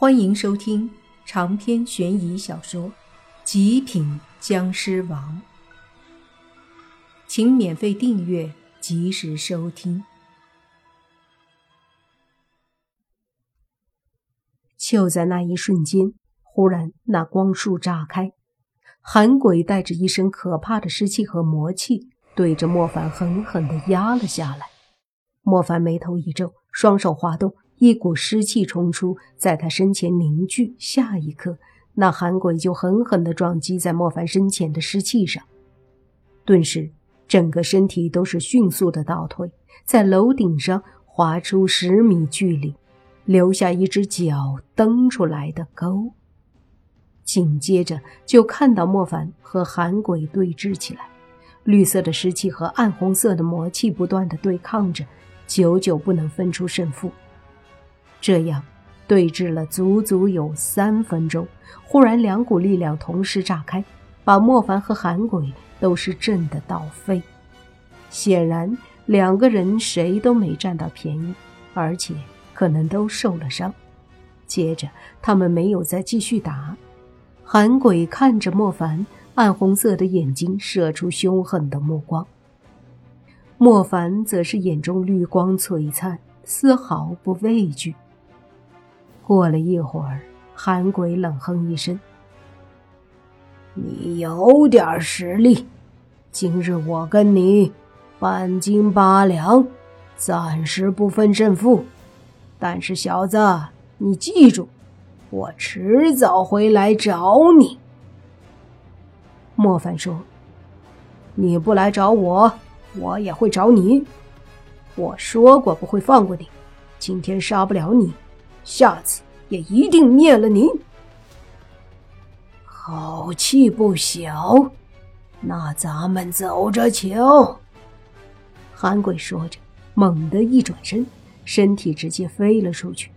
欢迎收听长篇悬疑小说《极品僵尸王》，请免费订阅，及时收听。就在那一瞬间，忽然那光束炸开，寒鬼带着一身可怕的湿气和魔气，对着莫凡狠狠的压了下来。莫凡眉头一皱，双手滑动。一股湿气冲出，在他身前凝聚。下一刻，那寒鬼就狠狠地撞击在莫凡身前的湿气上，顿时整个身体都是迅速的倒退，在楼顶上划出十米距离，留下一只脚蹬出来的沟。紧接着就看到莫凡和寒鬼对峙起来，绿色的湿气和暗红色的魔气不断的对抗着，久久不能分出胜负。这样对峙了足足有三分钟，忽然两股力量同时炸开，把莫凡和韩鬼都是震得倒飞。显然两个人谁都没占到便宜，而且可能都受了伤。接着他们没有再继续打，韩鬼看着莫凡，暗红色的眼睛射出凶狠的目光。莫凡则是眼中绿光璀璨，丝毫不畏惧。过了一会儿，韩鬼冷哼一声：“你有点实力，今日我跟你半斤八两，暂时不分胜负。但是小子，你记住，我迟早回来找你。”莫凡说：“你不来找我，我也会找你。我说过不会放过你，今天杀不了你。”下次也一定灭了你！好气不小，那咱们走着瞧。韩鬼说着，猛地一转身，身体直接飞了出去。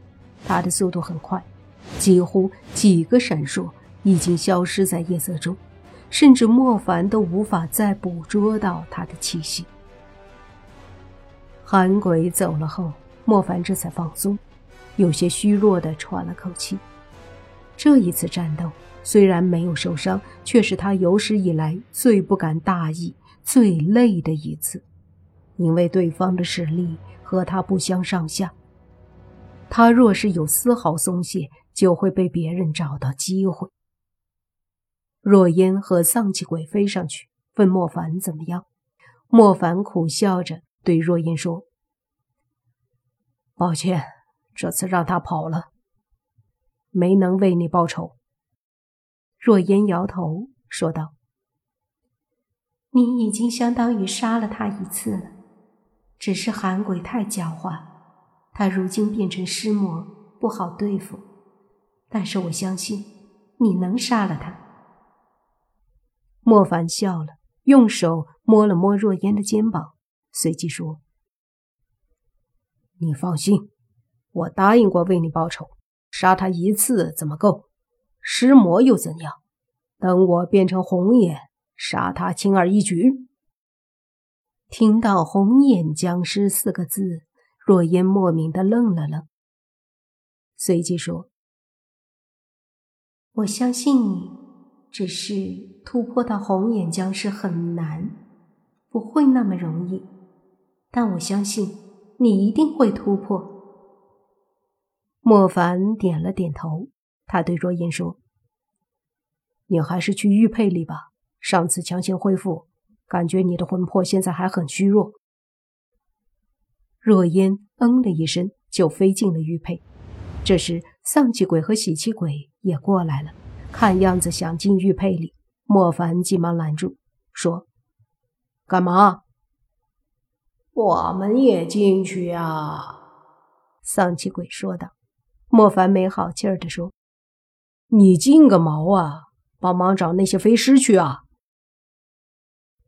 他的速度很快，几乎几个闪烁，已经消失在夜色中，甚至莫凡都无法再捕捉到他的气息。韩鬼走了后，莫凡这才放松。有些虚弱的喘了口气。这一次战斗虽然没有受伤，却是他有史以来最不敢大意、最累的一次，因为对方的实力和他不相上下。他若是有丝毫松懈，就会被别人找到机会。若烟和丧气鬼飞上去问莫凡怎么样，莫凡苦笑着对若烟说：“抱歉。”这次让他跑了，没能为你报仇。若烟摇头说道：“你已经相当于杀了他一次了，只是寒鬼太狡猾，他如今变成尸魔，不好对付。但是我相信你能杀了他。”莫凡笑了，用手摸了摸若烟的肩膀，随即说：“你放心。”我答应过为你报仇，杀他一次怎么够？尸魔又怎样？等我变成红眼，杀他轻而易举。听到“红眼僵尸”四个字，若烟莫名的愣了愣，随即说：“我相信你，只是突破到红眼僵尸很难，不会那么容易。但我相信你一定会突破。”莫凡点了点头，他对若烟说：“你还是去玉佩里吧。上次强行恢复，感觉你的魂魄现在还很虚弱。”若烟嗯了一声，就飞进了玉佩。这时，丧气鬼和喜气鬼也过来了，看样子想进玉佩里。莫凡急忙拦住，说：“干嘛？我们也进去啊？”丧气鬼说道。莫凡没好气儿地说：“你进个毛啊！帮忙找那些飞尸去啊！”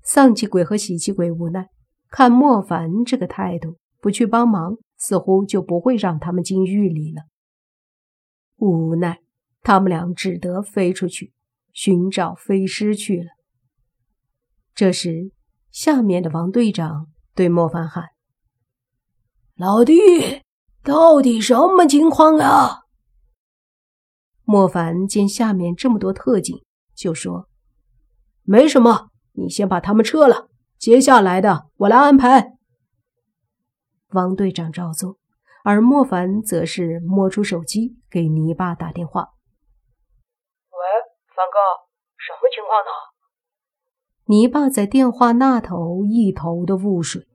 丧气鬼和喜气鬼无奈，看莫凡这个态度，不去帮忙，似乎就不会让他们进狱里了。无奈，他们俩只得飞出去寻找飞尸去了。这时，下面的王队长对莫凡喊：“老弟！”到底什么情况啊？莫凡见下面这么多特警，就说：“没什么，你先把他们撤了，接下来的我来安排。”王队长照做，而莫凡则是摸出手机给泥巴打电话：“喂，凡哥，什么情况呢？”泥巴在电话那头一头的雾水，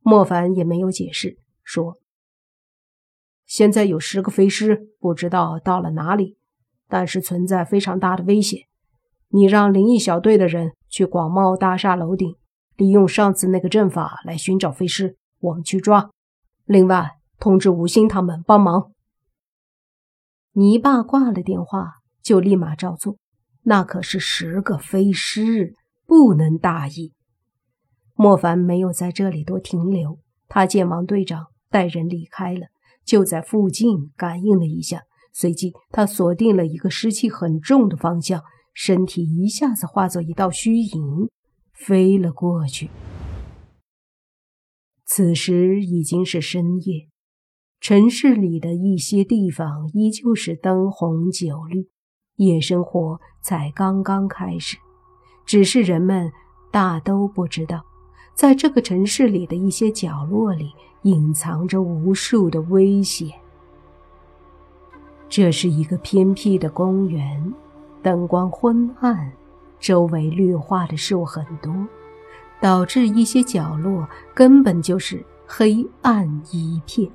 莫凡也没有解释，说。现在有十个飞尸，不知道到了哪里，但是存在非常大的危险。你让灵异小队的人去广茂大厦楼顶，利用上次那个阵法来寻找飞尸，我们去抓。另外，通知吴昕他们帮忙。泥巴挂了电话，就立马照做。那可是十个飞尸，不能大意。莫凡没有在这里多停留，他见王队长带人离开了。就在附近感应了一下，随即他锁定了一个湿气很重的方向，身体一下子化作一道虚影，飞了过去。此时已经是深夜，城市里的一些地方依旧是灯红酒绿，夜生活才刚刚开始，只是人们大都不知道。在这个城市里的一些角落里，隐藏着无数的危险。这是一个偏僻的公园，灯光昏暗，周围绿化的树很多，导致一些角落根本就是黑暗一片。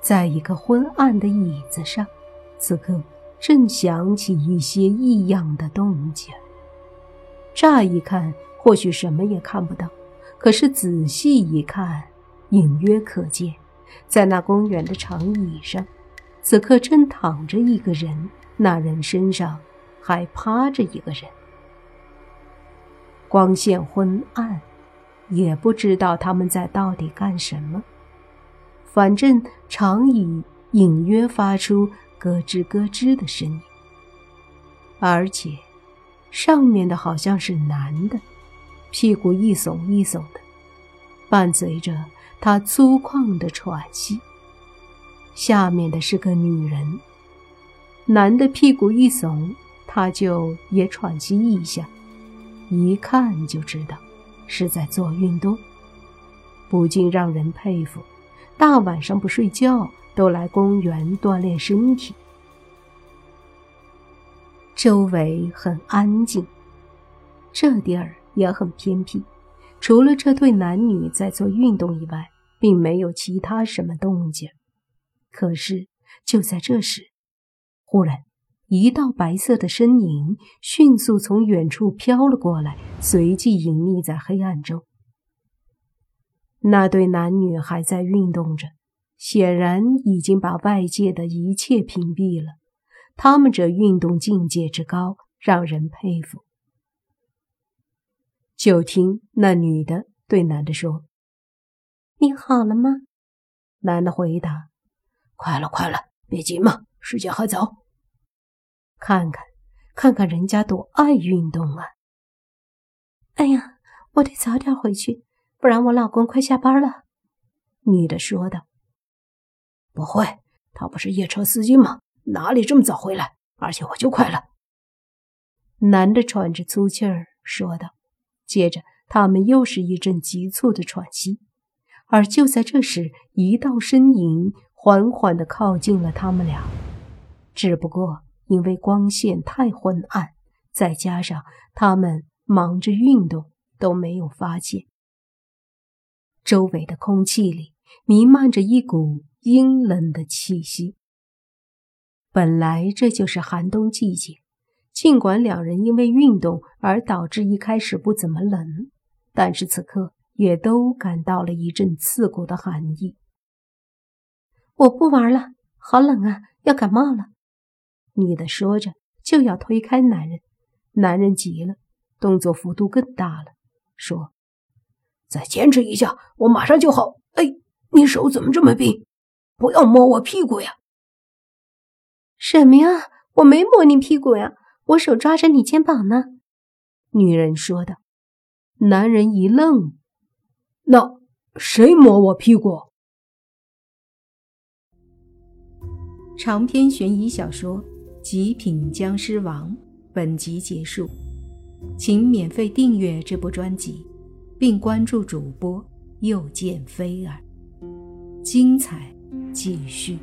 在一个昏暗的椅子上，此刻正响起一些异样的动静。乍一看，或许什么也看不到。可是仔细一看，隐约可见，在那公园的长椅上，此刻正躺着一个人，那人身上还趴着一个人。光线昏暗，也不知道他们在到底干什么。反正长椅隐约发出咯吱咯吱的声音，而且上面的好像是男的。屁股一耸一耸的，伴随着他粗犷的喘息。下面的是个女人，男的屁股一耸，他就也喘息一下，一看就知道是在做运动，不禁让人佩服。大晚上不睡觉，都来公园锻炼身体。周围很安静，这地儿。也很偏僻，除了这对男女在做运动以外，并没有其他什么动静。可是就在这时，忽然一道白色的身影迅速从远处飘了过来，随即隐匿在黑暗中。那对男女还在运动着，显然已经把外界的一切屏蔽了。他们这运动境界之高，让人佩服。就听那女的对男的说：“你好了吗？”男的回答：“快了，快了，别急嘛，时间还早。看看，看看人家多爱运动啊！”哎呀，我得早点回去，不然我老公快下班了。”女的说道。“不会，他不是夜车司机吗？哪里这么早回来？而且我就快了。”男的喘着粗气儿说道。接着，他们又是一阵急促的喘息，而就在这时，一道身影缓缓地靠近了他们俩。只不过因为光线太昏暗，再加上他们忙着运动，都没有发现。周围的空气里弥漫着一股阴冷的气息。本来这就是寒冬季节。尽管两人因为运动而导致一开始不怎么冷，但是此刻也都感到了一阵刺骨的寒意。我不玩了，好冷啊，要感冒了。女的说着就要推开男人，男人急了，动作幅度更大了，说：“再坚持一下，我马上就好。”哎，你手怎么这么冰？不要摸我屁股呀！什么呀？我没摸你屁股呀。我手抓着你肩膀呢，女人说道。男人一愣：“那谁摸我屁股？”长篇悬疑小说《极品僵尸王》本集结束，请免费订阅这部专辑，并关注主播又见菲儿，精彩继续。